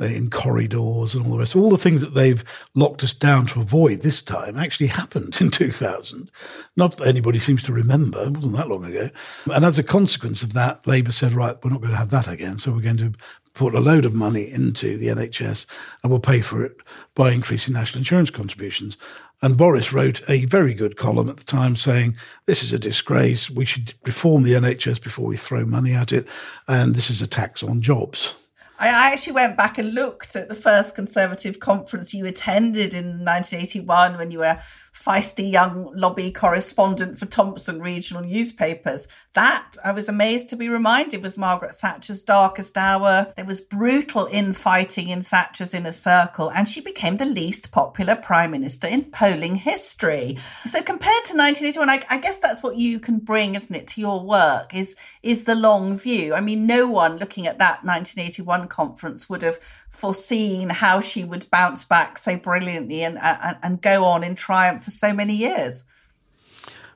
Uh, in corridors and all the rest. All the things that they've locked us down to avoid this time actually happened in 2000. Not that anybody seems to remember, it wasn't that long ago. And as a consequence of that, Labour said, right, we're not going to have that again. So we're going to put a load of money into the NHS and we'll pay for it by increasing national insurance contributions. And Boris wrote a very good column at the time saying, This is a disgrace. We should reform the NHS before we throw money at it. And this is a tax on jobs. I actually went back and looked at the first Conservative conference you attended in 1981 when you were feisty young lobby correspondent for Thomson regional newspapers. That I was amazed to be reminded was Margaret Thatcher's darkest hour. There was brutal infighting in Thatcher's inner circle, and she became the least popular prime minister in polling history. So compared to 1981, I, I guess that's what you can bring, isn't it, to your work? Is is the long view? I mean, no one looking at that 1981 conference would have foreseen how she would bounce back so brilliantly and and, and go on in triumph for so many years.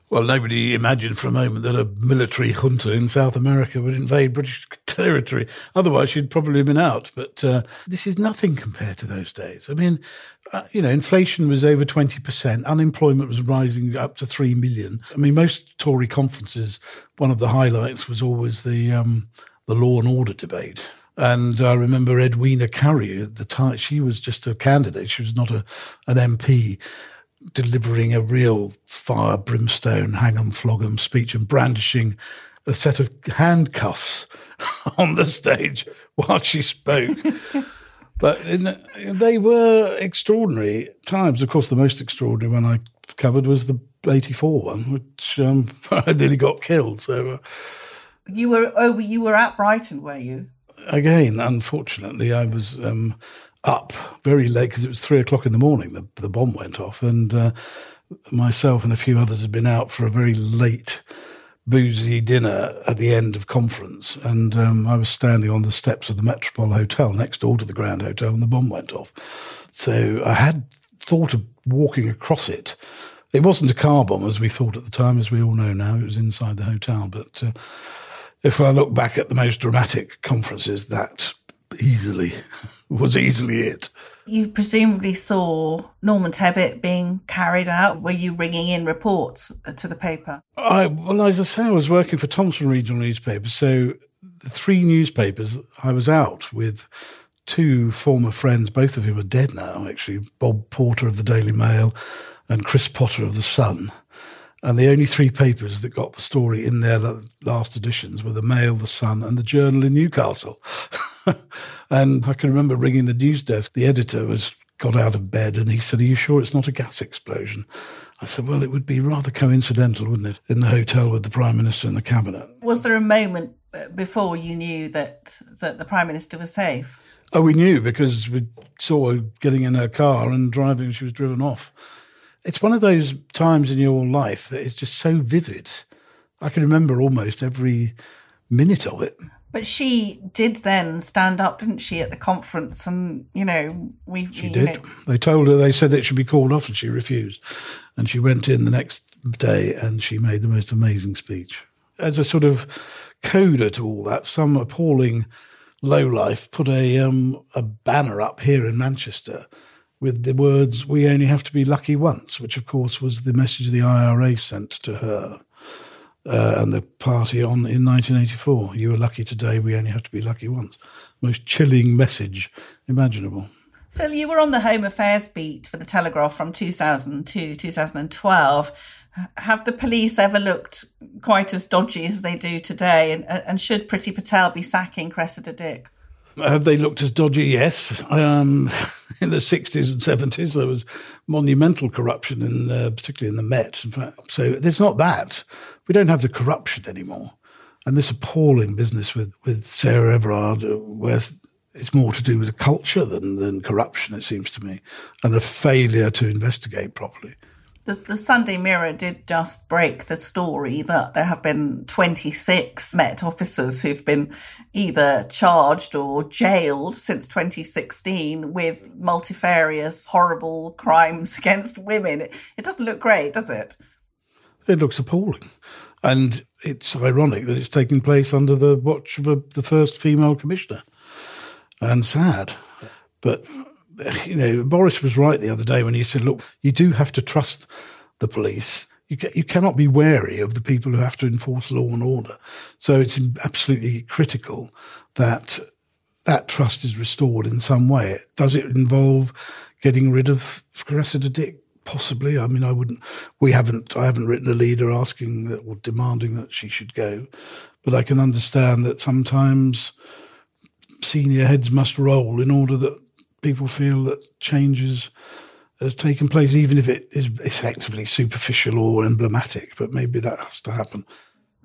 Well, nobody imagined for a moment that a military junta in South America would invade British territory. Otherwise, she'd probably been out. But uh, this is nothing compared to those days. I mean, uh, you know, inflation was over 20%, unemployment was rising up to 3 million. I mean, most Tory conferences, one of the highlights was always the, um, the law and order debate. And I remember Edwina Currie at the time, she was just a candidate. She was not a, an MP delivering a real fire, brimstone, hang 'em, flog 'em speech and brandishing a set of handcuffs on the stage while she spoke. but in, they were extraordinary times. Of course, the most extraordinary one I covered was the 84 one, which um, I nearly got killed. So, uh, You were oh, you were at Brighton, were you? Again, unfortunately, I was um, up very late because it was three o'clock in the morning. The, the bomb went off, and uh, myself and a few others had been out for a very late, boozy dinner at the end of conference. And um, I was standing on the steps of the Metropole Hotel next door to the Grand Hotel, and the bomb went off. So I had thought of walking across it. It wasn't a car bomb as we thought at the time, as we all know now. It was inside the hotel, but. Uh, if I look back at the most dramatic conferences, that easily was easily it. You presumably saw Norman Tebbit being carried out. Were you ringing in reports to the paper? I well, as I say, I was working for Thomson Regional Newspaper, so the three newspapers I was out with two former friends, both of whom are dead now. Actually, Bob Porter of the Daily Mail and Chris Potter of the Sun. And the only three papers that got the story in their last editions were the Mail, the Sun, and the Journal in Newcastle. and I can remember ringing the news desk. The editor was got out of bed and he said, "Are you sure it's not a gas explosion?" I said, "Well, it would be rather coincidental, wouldn't it, in the hotel with the Prime Minister and the cabinet." Was there a moment uh, before you knew that that the Prime Minister was safe? Oh, we knew because we saw her getting in her car and driving. She was driven off. It's one of those times in your life that is just so vivid. I can remember almost every minute of it. But she did then stand up, didn't she, at the conference? And you know, we. She did. Know. They told her they said it should be called off, and she refused. And she went in the next day, and she made the most amazing speech. As a sort of coda to all that, some appalling lowlife put a um, a banner up here in Manchester with the words "We only have to be lucky once," which of course was the message the IRA sent to her uh, and the party on in 1984. You were lucky today. We only have to be lucky once. Most chilling message imaginable. Phil, you were on the Home Affairs beat for the Telegraph from 2000 to 2012. Have the police ever looked quite as dodgy as they do today? And, and should Priti Patel be sacking Cressida Dick? Have they looked as dodgy? Yes. Um, in the 60s and 70s, there was monumental corruption, in, particularly in the Met. In fact. So there's not that. We don't have the corruption anymore. And this appalling business with, with Sarah Everard, uh, where it's more to do with the culture than, than corruption, it seems to me, and a failure to investigate properly. The, the, Sunday Mirror did just break the story that there have been 26 Met officers who've been either charged or jailed since 2016 with multifarious, horrible crimes against women. It, it doesn't look great, does it? It looks appalling. And it's ironic that it's taking place under the watch of a, the first female commissioner. And sad. But you know, Boris was right the other day when he said, look, you do have to trust the police. You, ca- you cannot be wary of the people who have to enforce law and order. So it's absolutely critical that that trust is restored in some way. Does it involve getting rid of Cressida Dick? Possibly. I mean, I wouldn't. We haven't. I haven't written a leader asking that or demanding that she should go, but I can understand that sometimes senior heads must roll in order that people feel that changes has taken place, even if it is effectively superficial or emblematic. But maybe that has to happen.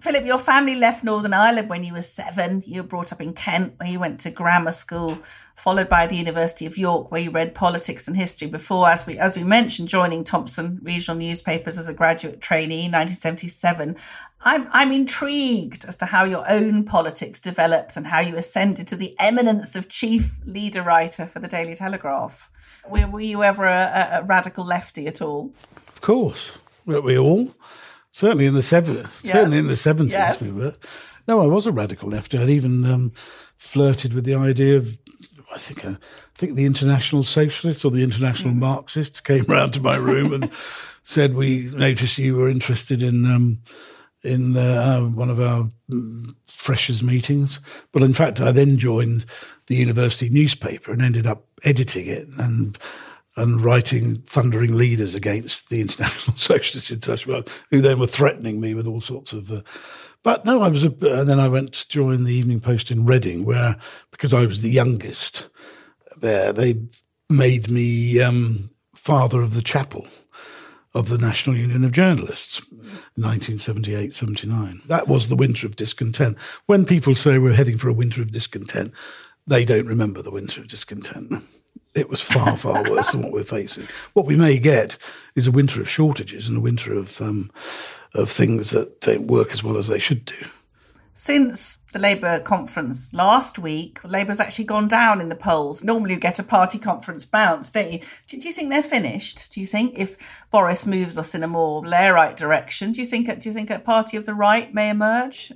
Philip, your family left Northern Ireland when you were seven. You were brought up in Kent, where you went to grammar school, followed by the University of York, where you read politics and history before, as we as we mentioned, joining Thomson Regional Newspapers as a graduate trainee in 1977. I'm I'm intrigued as to how your own politics developed and how you ascended to the eminence of chief leader writer for the Daily Telegraph. Were, were you ever a, a radical lefty at all? Of course, we all? Certainly in the seventies. Yes. Certainly in the seventies, yes. we were. No, I was a radical lefty. I'd even um, flirted with the idea of. I think uh, I think the international socialists or the international mm. Marxists came round to my room and said, "We noticed you were interested in." Um, in uh, one of our mm, freshers meetings. But in fact, I then joined the university newspaper and ended up editing it and and writing thundering leaders against the International Socialist International, who then were threatening me with all sorts of. Uh, but no, I was, a, and then I went to join the Evening Post in Reading, where because I was the youngest, there they made me um, father of the chapel of the National Union of Journalists, 1978 79. That was the winter of discontent. When people say we're heading for a winter of discontent, they don't remember the winter of discontent. It was far, far worse than what we're facing. What we may get is a winter of shortages and a winter of um, of things that don't work as well as they should do. Since the Labour conference last week, Labour's actually gone down in the polls. Normally, you get a party conference bounce, don't you? Do, do, you think they're finished? Do you think if Boris moves us in a more Blairite direction, do you think do you think a party of the right may emerge?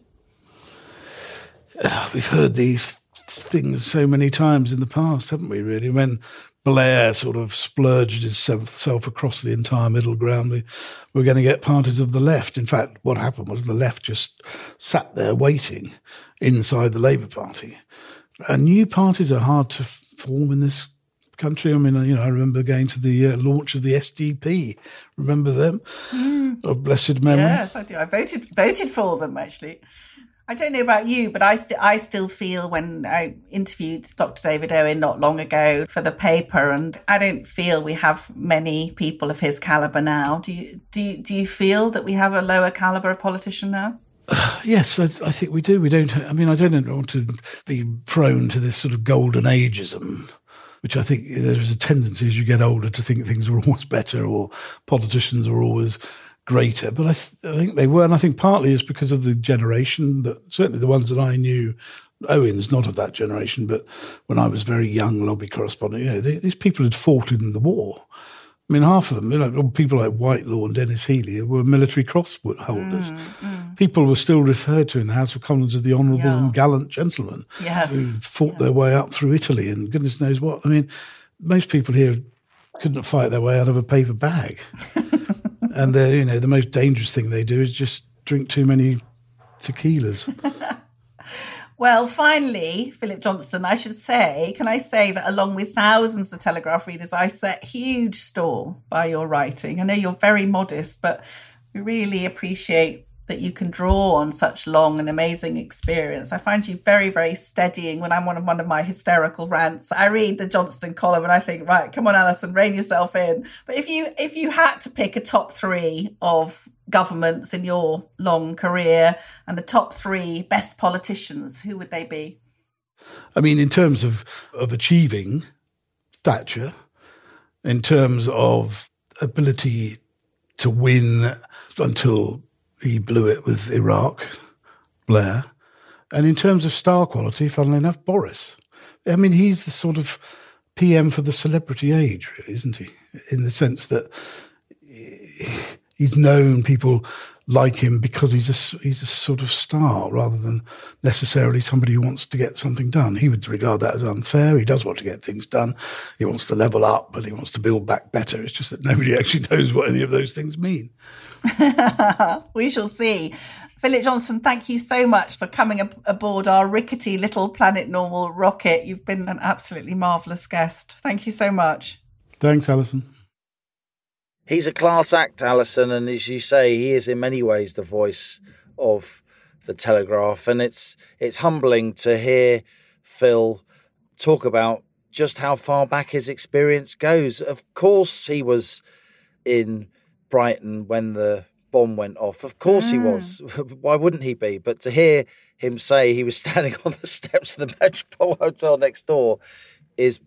Uh, we've heard these things so many times in the past, haven't we? Really, when Blair sort of splurged himself across the entire middle ground. We were going to get parties of the left. In fact, what happened was the left just sat there waiting inside the Labour Party. And new parties are hard to form in this country. I mean, you know, I remember going to the uh, launch of the SDP. Remember them? Mm. Of blessed memory. Yes, I do. I voted voted for them actually. I don't know about you, but I, st- I still feel when I interviewed Dr. David Owen not long ago for the paper, and I don't feel we have many people of his caliber now. Do you, do you, do you feel that we have a lower caliber of politician now? Yes, I, I, think we do. We don't. I mean, I don't want to be prone to this sort of golden ageism, which I think there's a tendency as you get older to think things are always better or politicians are always greater, but I, th- I, think they were, and I think partly it's because of the generation that certainly the ones that I knew. Owen's not of that generation, but when I was very young lobby correspondent, you know, they, these people had fought in the war. I mean, half of them, you know, people like Whitelaw and Denis Healey were military cross holders. Mm, mm. People were still referred to in the House of Commons as the honourable yeah. and gallant gentlemen yes. who fought yeah. their way up through Italy and goodness knows what. I mean, most people here couldn't fight their way out of a paper bag. and the you know the most dangerous thing they do is just drink too many tequilas. well, finally, Philip Johnston, I should say, can I say that along with thousands of Telegraph readers, I set huge store by your writing. I know you're very modest, but we really appreciate that you can draw on such long and amazing experience. I find you very, very steadying when I'm on one of my hysterical rants. I read the Johnston column and I think, right, come on, Allison, rein yourself in. But if you if you had to pick a top three of governments in your long career and the top three best politicians, who would they be? I mean, in terms of of achieving Thatcher, in terms of ability to win until he blew it with Iraq, Blair. And in terms of star quality, funnily enough, Boris. I mean, he's the sort of PM for the celebrity age, really, isn't he? In the sense that he's known, people like him because he's a, he's a sort of star rather than necessarily somebody who wants to get something done. He would regard that as unfair. He does want to get things done. He wants to level up, but he wants to build back better. It's just that nobody actually knows what any of those things mean. we shall see. Philip Johnston, thank you so much for coming ab- aboard our rickety little Planet Normal rocket. You've been an absolutely marvellous guest. Thank you so much. Thanks, Allison. He's a class act, Allison, and as you say, he is in many ways the voice of the Telegraph, and it's it's humbling to hear Phil talk about just how far back his experience goes. Of course, he was in Brighton when the bomb went off. Of course mm. he was. Why wouldn't he be? But to hear him say he was standing on the steps of the Metropole Hotel next door is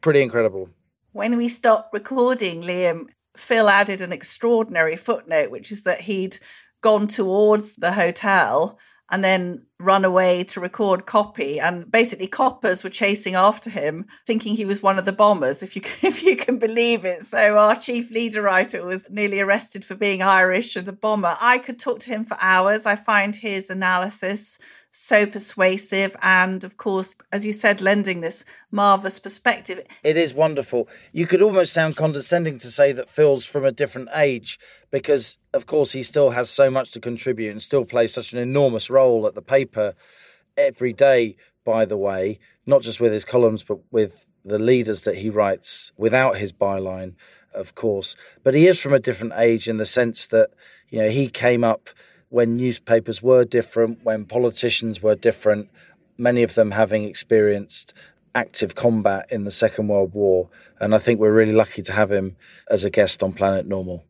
pretty incredible. When we stopped recording, Liam, Phil added an extraordinary footnote, which is that he'd gone towards the hotel and then run away to record copy. And basically coppers were chasing after him thinking he was one of the bombers if you if you can believe it. So our chief leader writer was nearly arrested for being irish and a bomber. I could talk to him for hours. I find his analysis so persuasive and of course as you said lending this marvelous perspective It is wonderful. You could almost sound condescending to say that Phil's from a different age because, of course, he still has so much to contribute and still plays such an enormous role at the paper every day, by the way, not just with his columns, but with the leaders that he writes without his byline, of course. But he is from a different age in the sense that, you know, he came up when newspapers were different, when politicians were different, many of them having experienced active combat in the Second World War. And I think we're really lucky to have him as a guest on Planet Normal.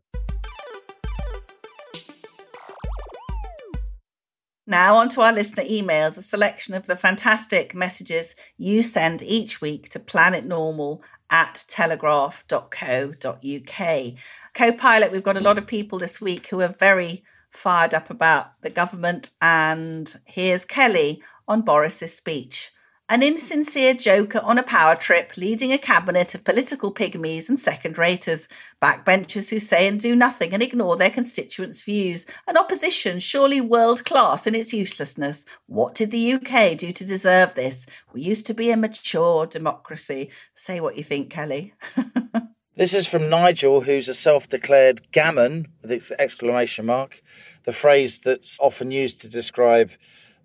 Now, on to our listener emails, a selection of the fantastic messages you send each week to planetnormal at telegraph.co.uk. Co pilot, we've got a lot of people this week who are very fired up about the government. And here's Kelly on Boris's speech. An insincere joker on a power trip, leading a cabinet of political pygmies and second raters, backbenchers who say and do nothing and ignore their constituents' views, an opposition surely world class in its uselessness. What did the UK do to deserve this? We used to be a mature democracy. Say what you think, Kelly. This is from Nigel, who's a self declared gammon with exclamation mark, the phrase that's often used to describe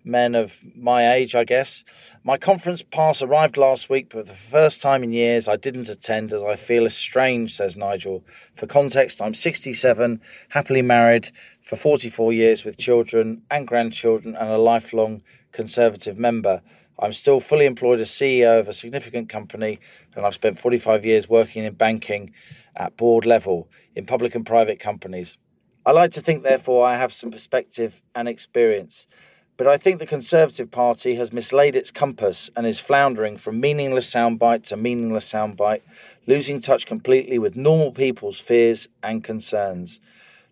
men of my age, I guess. My conference pass arrived last week, but for the first time in years I didn't attend as I feel estranged, says Nigel. For context, I'm 67, happily married for 44 years with children and grandchildren and a lifelong Conservative member. I'm still fully employed as CEO of a significant company, and I've spent 45 years working in banking at board level in public and private companies. I like to think, therefore, I have some perspective and experience, but I think the Conservative Party has mislaid its compass and is floundering from meaningless soundbite to meaningless soundbite, losing touch completely with normal people's fears and concerns.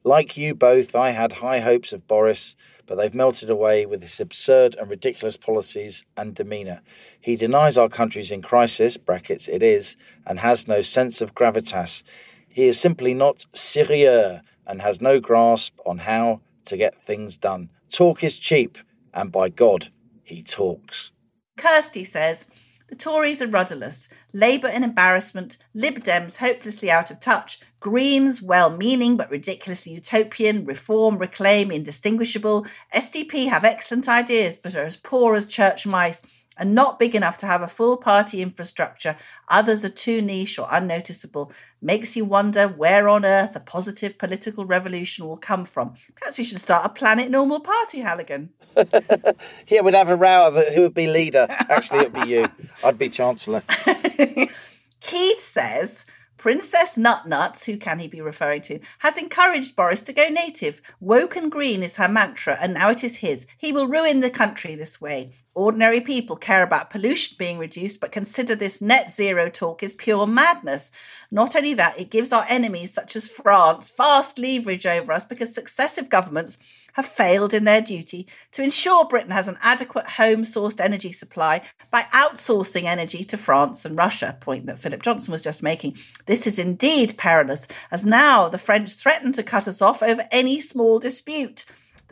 Like you both, I had high hopes of Boris but they've melted away with his absurd and ridiculous policies and demeanour. He denies our country's in crisis, brackets it is, and has no sense of gravitas. He is simply not sérieux and has no grasp on how to get things done. Talk is cheap, and by God, he talks. Kirsty says, the Tories are rudderless, Labour in embarrassment, Lib Dems hopelessly out of touch, Greens well meaning but ridiculously utopian, Reform, Reclaim indistinguishable, SDP have excellent ideas but are as poor as church mice and not big enough to have a full party infrastructure. Others are too niche or unnoticeable. Makes you wonder where on earth a positive political revolution will come from. Perhaps we should start a planet normal party, Halligan. yeah, we'd have a row of uh, who would be leader. Actually, it'd be you. I'd be chancellor. Keith says Princess Nutnuts, who can he be referring to, has encouraged Boris to go native. Woke and green is her mantra, and now it is his. He will ruin the country this way. Ordinary people care about pollution being reduced, but consider this net zero talk is pure madness. Not only that, it gives our enemies, such as France, vast leverage over us because successive governments have failed in their duty to ensure Britain has an adequate home sourced energy supply by outsourcing energy to France and Russia, point that Philip Johnston was just making. This is indeed perilous, as now the French threaten to cut us off over any small dispute.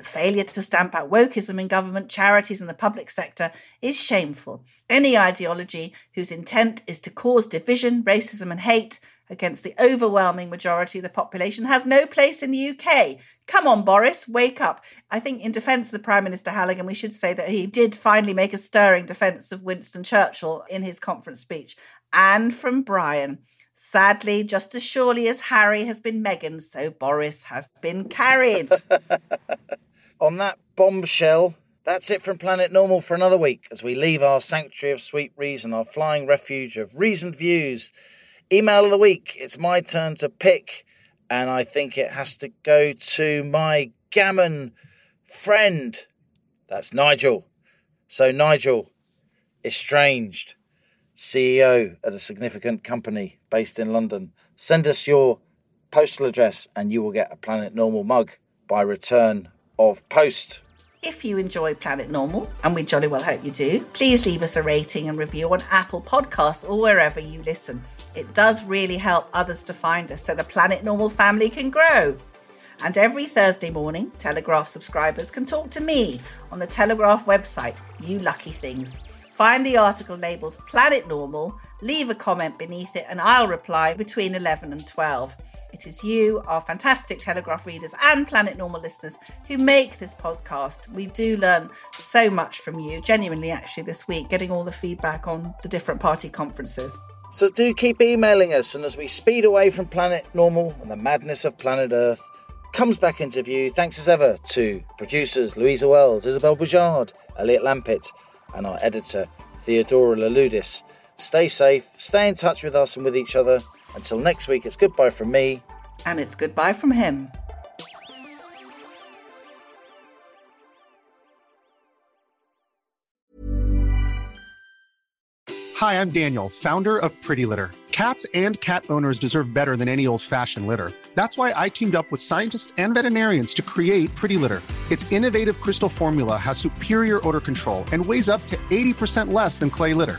The failure to stamp out wokeism in government, charities, and the public sector is shameful. Any ideology whose intent is to cause division, racism, and hate against the overwhelming majority of the population has no place in the UK. Come on, Boris, wake up. I think, in defence of the Prime Minister Halligan, we should say that he did finally make a stirring defence of Winston Churchill in his conference speech. And from Brian. Sadly, just as surely as Harry has been Meghan, so Boris has been carried. On that bombshell, that's it from Planet Normal for another week as we leave our sanctuary of sweet reason, our flying refuge of reasoned views. Email of the week. It's my turn to pick, and I think it has to go to my gammon friend. That's Nigel. So, Nigel, estranged CEO at a significant company based in London. Send us your postal address, and you will get a Planet Normal mug by return of post. If you enjoy Planet Normal, and we jolly well hope you do, please leave us a rating and review on Apple Podcasts or wherever you listen. It does really help others to find us so the Planet Normal family can grow. And every Thursday morning, Telegraph subscribers can talk to me on the Telegraph website, You Lucky Things. Find the article labelled Planet Normal, leave a comment beneath it, and I'll reply between 11 and 12. It is you, our fantastic Telegraph readers and Planet Normal listeners, who make this podcast. We do learn so much from you, genuinely, actually, this week, getting all the feedback on the different party conferences. So do keep emailing us, and as we speed away from Planet Normal and the madness of Planet Earth comes back into view, thanks as ever to producers Louisa Wells, Isabel Boujard, Elliot Lampitt, and our editor Theodora Louloudis. Stay safe, stay in touch with us and with each other. Until next week, it's goodbye from me. And it's goodbye from him. Hi, I'm Daniel, founder of Pretty Litter. Cats and cat owners deserve better than any old fashioned litter. That's why I teamed up with scientists and veterinarians to create Pretty Litter. Its innovative crystal formula has superior odor control and weighs up to 80% less than clay litter.